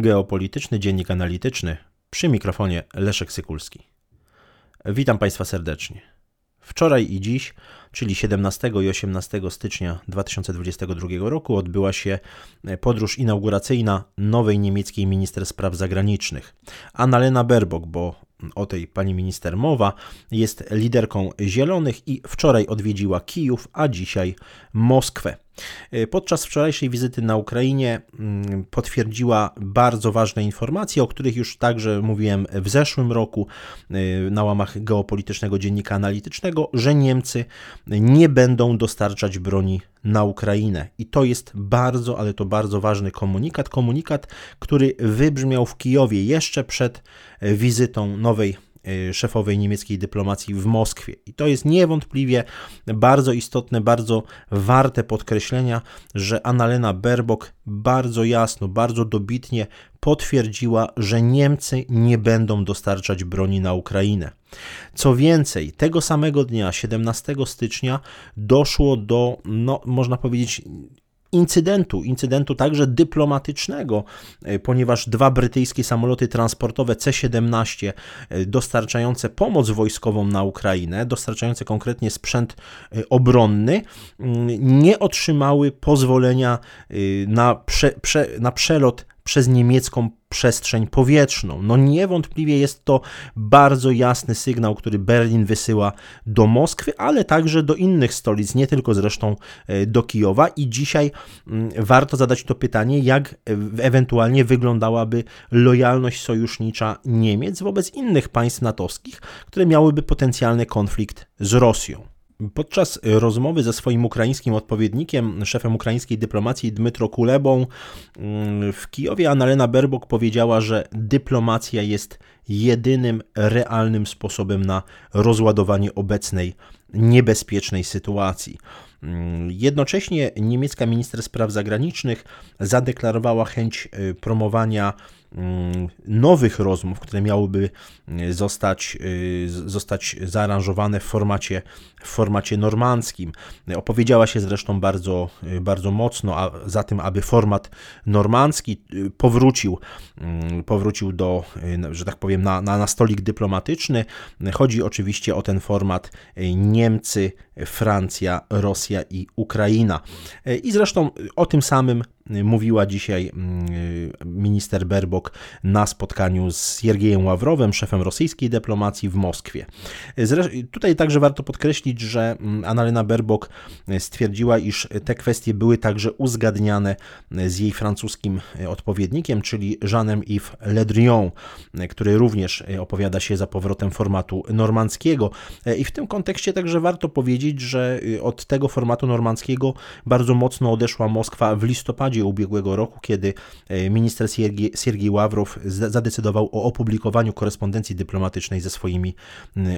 Geopolityczny Dziennik Analityczny przy mikrofonie Leszek Sykulski. Witam Państwa serdecznie. Wczoraj i dziś, czyli 17 i 18 stycznia 2022 roku, odbyła się podróż inauguracyjna nowej niemieckiej minister spraw zagranicznych, Annalena Baerbock, bo o tej pani minister mowa, jest liderką Zielonych i wczoraj odwiedziła Kijów, a dzisiaj Moskwę. E, podczas wczorajszej wizyty na Ukrainie mm, potwierdziła bardzo ważne informacje, o których już także mówiłem w zeszłym roku e, na łamach geopolitycznego dziennika analitycznego, że Niemcy nie będą dostarczać broni na Ukrainę. I to jest bardzo, ale to bardzo ważny komunikat. Komunikat, który wybrzmiał w Kijowie jeszcze przed wizytą nowej szefowej niemieckiej dyplomacji w Moskwie. I to jest niewątpliwie bardzo istotne, bardzo warte podkreślenia, że Annalena Baerbock bardzo jasno, bardzo dobitnie potwierdziła, że Niemcy nie będą dostarczać broni na Ukrainę. Co więcej, tego samego dnia, 17 stycznia, doszło do, no, można powiedzieć, incydentu, incydentu także dyplomatycznego, e, ponieważ dwa brytyjskie samoloty transportowe C-17 e, dostarczające pomoc wojskową na Ukrainę, dostarczające konkretnie sprzęt e, obronny, mm, nie otrzymały pozwolenia na, prze, prze, na przelot przez niemiecką przestrzeń powietrzną. No niewątpliwie jest to bardzo jasny sygnał, który Berlin wysyła do Moskwy, ale także do innych stolic, nie tylko zresztą e, do Kijowa i dzisiaj mm, warto zadać to pytanie, jak ewentualnie wyglądałaby lojalność sojusznicza Niemiec wobec innych państw natowskich, które miałyby potencjalny konflikt z Rosją. Podczas rozmowy ze swoim ukraińskim odpowiednikiem, szefem ukraińskiej dyplomacji Dmytro Kulebą mm, w Kijowie, Annalena Berbok powiedziała, że dyplomacja jest jedynym realnym sposobem na rozładowanie obecnej niebezpiecznej sytuacji. Mm, jednocześnie niemiecka minister spraw zagranicznych zadeklarowała chęć y, promowania nowych rozmów, które miałyby mm, zostać, y, zostać zaaranżowane w formacie, w formacie normandzkim. Opowiedziała się zresztą bardzo, y, bardzo mocno a za tym, aby format normandzki y, powrócił, mm, powrócił do, że tak powiem, na, na, na stolik dyplomatyczny. Chodzi oczywiście o ten format Niemcy, Francja, Rosja i Ukraina. I zresztą o tym samym mówiła dzisiaj mm, minister Berbok na spotkaniu z Siergiejem Ławrowem, szefem rosyjskiej dyplomacji w Moskwie. Tutaj także warto podkreślić, że mm, Annalena Berbok stwierdziła, iż te kwestie były także uzgadniane z jej francuskim odpowiednikiem, czyli Jeanem-Yves Le Drian, który również opowiada się za powrotem formatu normandzkiego. I w tym kontekście także warto powiedzieć, że od tego formatu normandzkiego bardzo mocno odeszła Moskwa w listopadzie ubiegłego roku, kiedy e, minister Siergiej Ławrow zadecydował o opublikowaniu korespondencji dyplomatycznej ze swoimi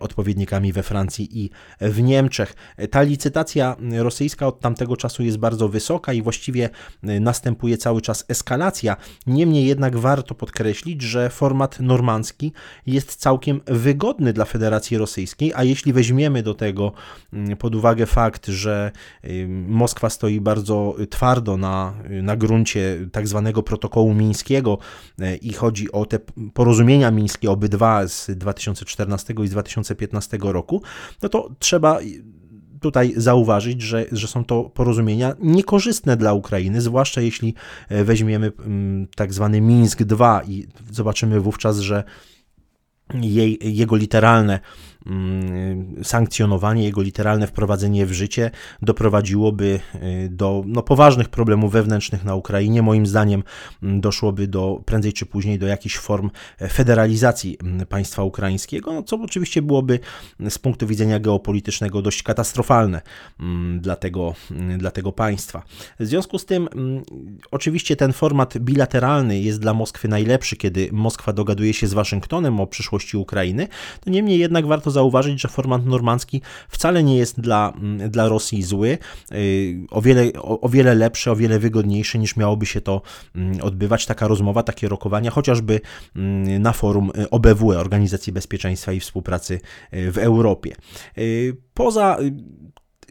odpowiednikami we Francji i w Niemczech. Ta licytacja rosyjska od tamtego czasu jest bardzo wysoka i właściwie następuje cały czas eskalacja. Niemniej jednak warto podkreślić, że format normandzki jest całkiem wygodny dla Federacji Rosyjskiej, a jeśli weźmiemy do tego pod uwagę fakt, że Moskwa stoi bardzo twardo na, na gruncie tak zwanego protokołu mińskiego e, i chodzi o te porozumienia mińskie, obydwa z 2014 i z 2015 roku, no to trzeba tutaj zauważyć, że, że są to porozumienia niekorzystne dla Ukrainy, zwłaszcza jeśli e, weźmiemy mm, tak zwany Mińsk II i zobaczymy wówczas, że jej, jego literalne sankcjonowanie, jego literalne wprowadzenie w życie doprowadziłoby y, do no, poważnych problemów wewnętrznych na Ukrainie. Moim zdaniem mm, doszłoby do prędzej czy później do jakichś form federalizacji mm, państwa ukraińskiego, no, co oczywiście byłoby z punktu widzenia geopolitycznego dość katastrofalne dla tego, dla tego państwa. W związku z tym, oczywiście ten format bilateralny jest dla Moskwy najlepszy, kiedy Moskwa dogaduje się z Waszyngtonem o przyszłości Ukrainy, to niemniej jednak warto zauważyć, że format normandzki wcale nie jest dla, mm, dla Rosji zły, y, o wiele, o, o wiele lepszy, o wiele wygodniejszy niż miałoby się to mm, odbywać, taka rozmowa, takie rokowania, chociażby mm, na forum OBWE, Organizacji Bezpieczeństwa i Współpracy y, w Europie. Y, poza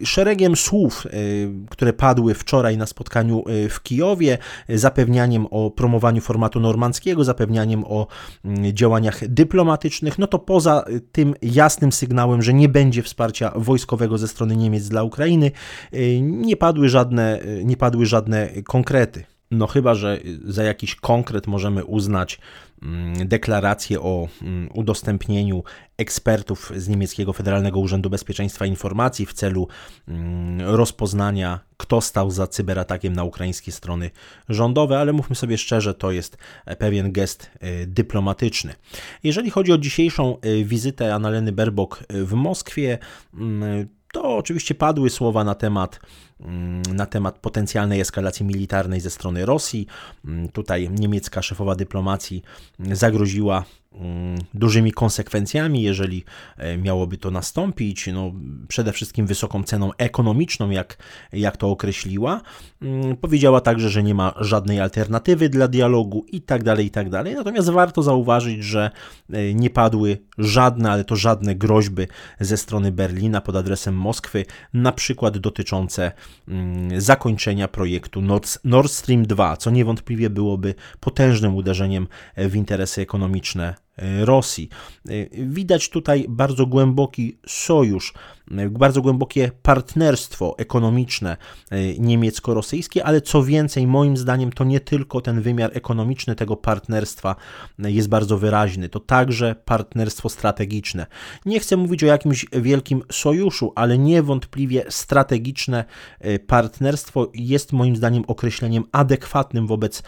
szeregiem słów, które padły wczoraj na spotkaniu w Kijowie, zapewnianiem o promowaniu formatu normandzkiego, zapewnianiem o mm, działaniach dyplomatycznych, no to poza tym jasnym sygnałem, że nie będzie wsparcia wojskowego ze strony Niemiec dla Ukrainy, nie padły żadne, nie padły żadne konkrety. No chyba, że za jakiś konkret możemy uznać mm, deklarację o mm, udostępnieniu ekspertów z niemieckiego Federalnego Urzędu Bezpieczeństwa Informacji w celu mm, rozpoznania, kto stał za cyberatakiem na ukraińskie strony rządowe, ale mówmy sobie szczerze, to jest pewien gest e, dyplomatyczny. Jeżeli chodzi o dzisiejszą e, wizytę Annaleny Berbok w Moskwie, to oczywiście padły słowa na temat, mm, na temat potencjalnej eskalacji militarnej ze strony Rosji. Mm, tutaj niemiecka szefowa dyplomacji zagroziła Mm, dużymi konsekwencjami, jeżeli e, miałoby to nastąpić. No, przede wszystkim wysoką ceną ekonomiczną, jak, jak to określiła. Mm, powiedziała także, że nie ma żadnej alternatywy dla dialogu i tak dalej, i tak dalej. Natomiast warto zauważyć, że e, nie padły żadne, ale to żadne groźby ze strony Berlina pod adresem Moskwy, na przykład dotyczące mm, zakończenia projektu Nord Stream 2, co niewątpliwie byłoby potężnym uderzeniem w interesy ekonomiczne Rosji. Widać tutaj bardzo głęboki sojusz bardzo głębokie partnerstwo ekonomiczne e, niemiecko-rosyjskie, ale co więcej, moim zdaniem, to nie tylko ten wymiar ekonomiczny tego partnerstwa e, jest bardzo wyraźny, to także partnerstwo strategiczne. Nie chcę mówić o jakimś wielkim sojuszu, ale niewątpliwie strategiczne e, partnerstwo jest moim zdaniem określeniem adekwatnym wobec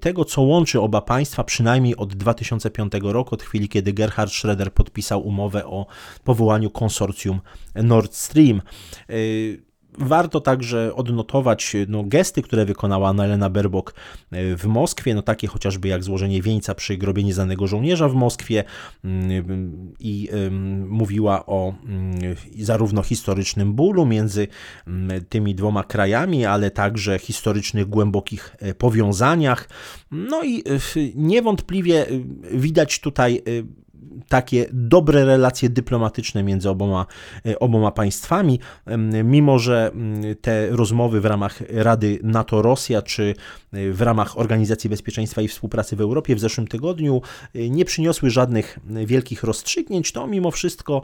tego, co łączy oba państwa, przynajmniej od 2005 roku, od chwili, kiedy Gerhard Schroeder podpisał umowę o powołaniu konsorcjum Nord Stream. Y, warto także odnotować no, gesty, które wykonała Annalena Berbok y, w Moskwie, no takie chociażby jak złożenie wieńca przy grobie nieznanego żołnierza w Moskwie y, i mówiła o zarówno historycznym bólu między tymi dwoma krajami, ale także historycznych, głębokich powiązaniach. No i niewątpliwie widać tutaj takie dobre relacje dyplomatyczne między oboma, e, oboma państwami, mimo że te rozmowy w ramach Rady NATO-Rosja czy e, w ramach Organizacji Bezpieczeństwa i Współpracy w Europie w zeszłym tygodniu e, nie przyniosły żadnych wielkich rozstrzygnięć, to mimo wszystko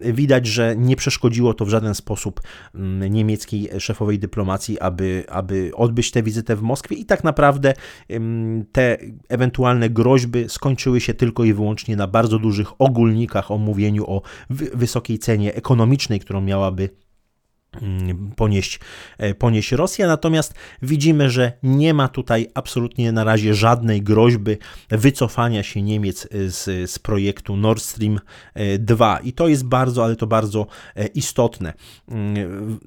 widać, że nie przeszkodziło to w żaden sposób niemieckiej szefowej dyplomacji, aby, aby odbyć tę wizytę w Moskwie. I tak naprawdę te ewentualne groźby skończyły się tylko i wyłącznie na bardzo bardzo dużych ogólnikach o mówieniu o wysokiej cenie ekonomicznej, którą miałaby mm, ponieść, e, ponieść Rosja. Natomiast widzimy, że nie ma tutaj absolutnie na razie żadnej groźby wycofania się Niemiec z, z projektu Nord Stream 2. E, I to jest bardzo, ale to bardzo e, istotne. Mm,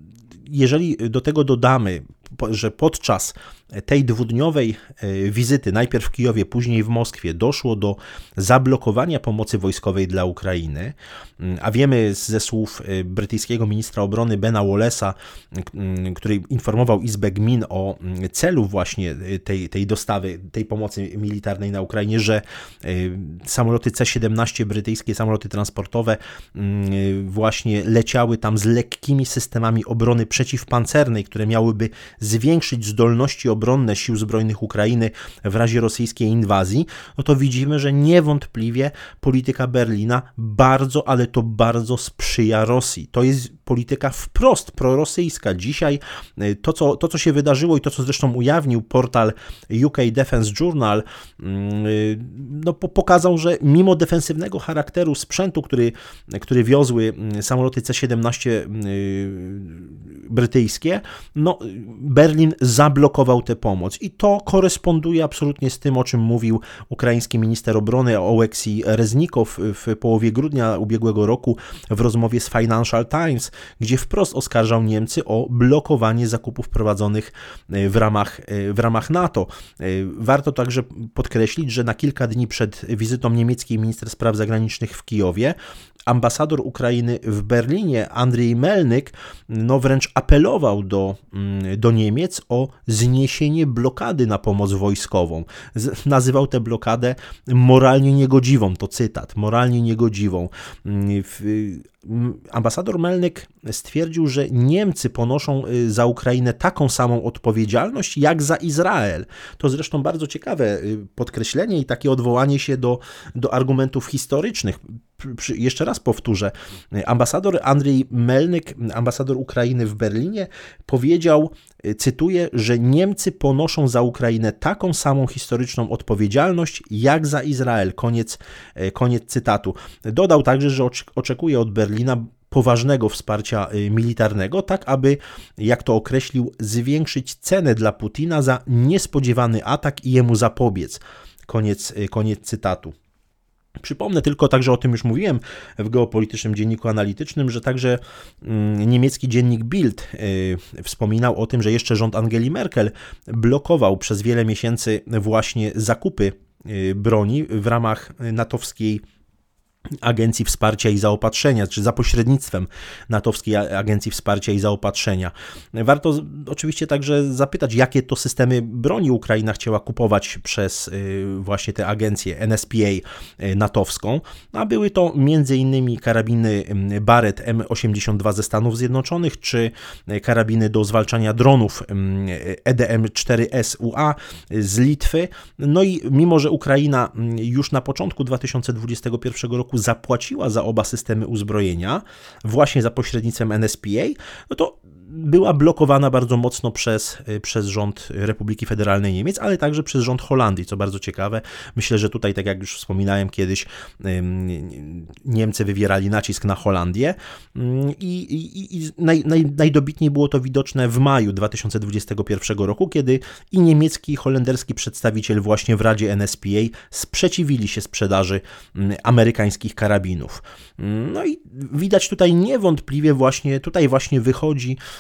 jeżeli do tego dodamy, że podczas tej dwudniowej e, wizyty, najpierw w Kijowie, później w Moskwie, doszło do zablokowania pomocy wojskowej dla Ukrainy, mm, a wiemy ze słów e, brytyjskiego ministra obrony Bena Wallace'a, mm, który informował Izbę Gmin o mm, celu właśnie e, tej, tej dostawy, tej pomocy militarnej na Ukrainie, że samoloty C-17 brytyjskie, samoloty transportowe właśnie leciały tam z lekkimi systemami obrony przeciwpancernej, które miałyby zwiększyć zdolności obronne sił zbrojnych Ukrainy w razie rosyjskiej inwazji, no to widzimy, że niewątpliwie polityka Berlina bardzo, ale to bardzo sprzyja Rosji. To jest polityka wprost prorosyjska. Dzisiaj y, to co, to, co się wydarzyło i to, co zresztą ujawnił portal UK Defense Journal, mm, y, no, pokazał, że mimo defensywnego charakteru sprzętu, który, który wiozły mm, samoloty C-17 y, brytyjskie, no, Berlin zablokował tę pomoc. I to koresponduje absolutnie z tym, o czym mówił ukraiński minister obrony Oleksij Reznikow w połowie grudnia ubiegłego roku w rozmowie z Financial Times, gdzie wprost oskarżał Niemcy o blokowanie zakupów prowadzonych e, w ramach, e, w ramach NATO. E, warto także podkreślić, że na kilka dni przed wizytą niemieckiej minister spraw zagranicznych w Kijowie ambasador Ukrainy w Berlinie, Andrzej Melnyk, no wręcz apelował do, mm, do Niemiec o zniesienie blokady na pomoc wojskową. Z, nazywał tę blokadę moralnie niegodziwą, to cytat, moralnie niegodziwą. Mm, w, ambasador Melnyk stwierdził, że Niemcy ponoszą y, za Ukrainę taką samą odpowiedzialność jak za Izrael. To zresztą bardzo ciekawe y, podkreślenie i takie odwołanie się do, do argumentów historycznych. Jeszcze raz powtórzę. Ambasador Andrzej Melnyk, ambasador Ukrainy w Berlinie, powiedział, y, cytuję, że Niemcy ponoszą za Ukrainę taką samą historyczną odpowiedzialność jak za Izrael. Koniec, koniec cytatu. Dodał także, że oczekuje od Berlina Berlina poważnego wsparcia y, militarnego, tak aby, jak to określił, zwiększyć cenę dla Putina za niespodziewany atak i jemu zapobiec. Koniec, y, koniec cytatu. Przypomnę tylko, także o tym już mówiłem w geopolitycznym dzienniku analitycznym, że także mm, niemiecki dziennik Bild y, wspominał o tym, że jeszcze rząd Angeli Merkel blokował przez wiele miesięcy właśnie zakupy broni w ramach natowskiej Agencji Wsparcia i Zaopatrzenia, czy za pośrednictwem natowskiej Agencji Wsparcia i Zaopatrzenia. Warto oczywiście także zapytać, jakie to systemy broni Ukraina chciała kupować przez y, właśnie tę agencję NSPA y, natowską, a były to m.in. karabiny y, Barrett M82 ze Stanów Zjednoczonych, czy karabiny do zwalczania dronów EDM-4SUA z Litwy. No i mimo, że Ukraina już na początku 2021 roku roku zapłaciła za oba systemy uzbrojenia, właśnie za pośrednictwem NSPA, no to była blokowana bardzo mocno przez, y, przez rząd Republiki Federalnej Niemiec, ale także przez rząd Holandii, co bardzo ciekawe. Myślę, że tutaj, tak jak już wspominałem kiedyś, Niemcy wywierali nacisk na Holandię i, i, i naj, naj, najdobitniej było to widoczne w maju 2021 roku, kiedy i niemiecki, i holenderski przedstawiciel właśnie w Radzie NSPA sprzeciwili się sprzedaży amerykańskich karabinów. No i widać tutaj niewątpliwie właśnie, tutaj właśnie wychodzi Mm,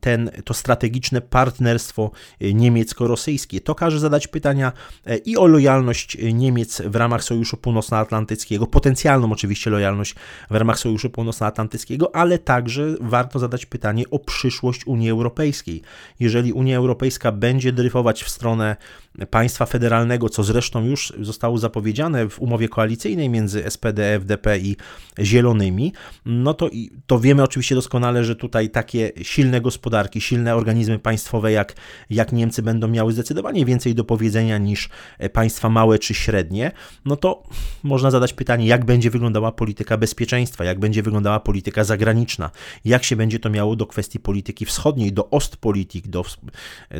ten, to strategiczne partnerstwo e, niemiecko-rosyjskie. To każe zadać pytania e, i o lojalność e, Niemiec w ramach Sojuszu Północnoatlantyckiego, potencjalną oczywiście lojalność w ramach Sojuszu Północnoatlantyckiego, ale także warto zadać pytanie o przyszłość Unii Europejskiej. Jeżeli Unia Europejska będzie dryfować w stronę państwa federalnego, co zresztą już zostało zapowiedziane w umowie koalicyjnej między SPD, FDP i Zielonymi, no to, to wiemy oczywiście doskonale, że tutaj takie silne gospodarki, silne organizmy państwowe jak, jak Niemcy będą miały zdecydowanie więcej do powiedzenia niż państwa małe czy średnie, no to można zadać pytanie, jak będzie wyglądała polityka bezpieczeństwa, jak będzie wyglądała polityka zagraniczna, jak się będzie to miało do kwestii polityki wschodniej, do Ostpolitik, do,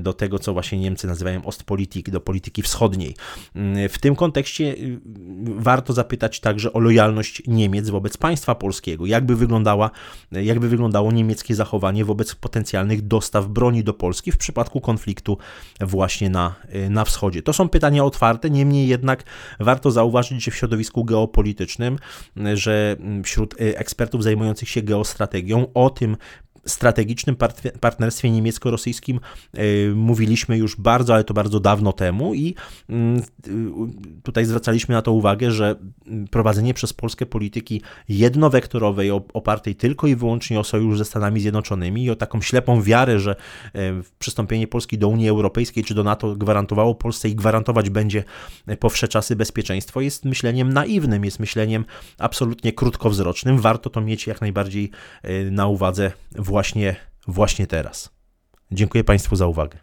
do tego, co właśnie Niemcy nazywają Ostpolitik, do polityki wschodniej. W tym kontekście y, warto zapytać także o lojalność Niemiec wobec państwa polskiego, jakby, wyglądała, jakby wyglądało niemieckie zachowanie wobec wobec potencjalnych dostaw broni do Polski w przypadku konfliktu właśnie na, y, na wschodzie. To są pytania otwarte, niemniej jednak warto zauważyć, że w środowisku geopolitycznym, że mm, wśród y, ekspertów zajmujących się geostrategią o tym strategicznym partnerstwie niemiecko-rosyjskim e, mówiliśmy już bardzo, ale to bardzo dawno temu i mm, tutaj zwracaliśmy na to uwagę, że prowadzenie przez Polskę polityki jednowektorowej, opartej tylko i wyłącznie o sojusz ze Stanami Zjednoczonymi i o taką ślepą wiarę, że e, przystąpienie Polski do Unii Europejskiej czy do NATO gwarantowało Polsce i gwarantować będzie po wsze czasy bezpieczeństwo, jest myśleniem naiwnym, jest myśleniem absolutnie krótkowzrocznym. Warto to mieć jak najbardziej e, na uwadze właśnie, właśnie teraz. Dziękuję Państwu za uwagę.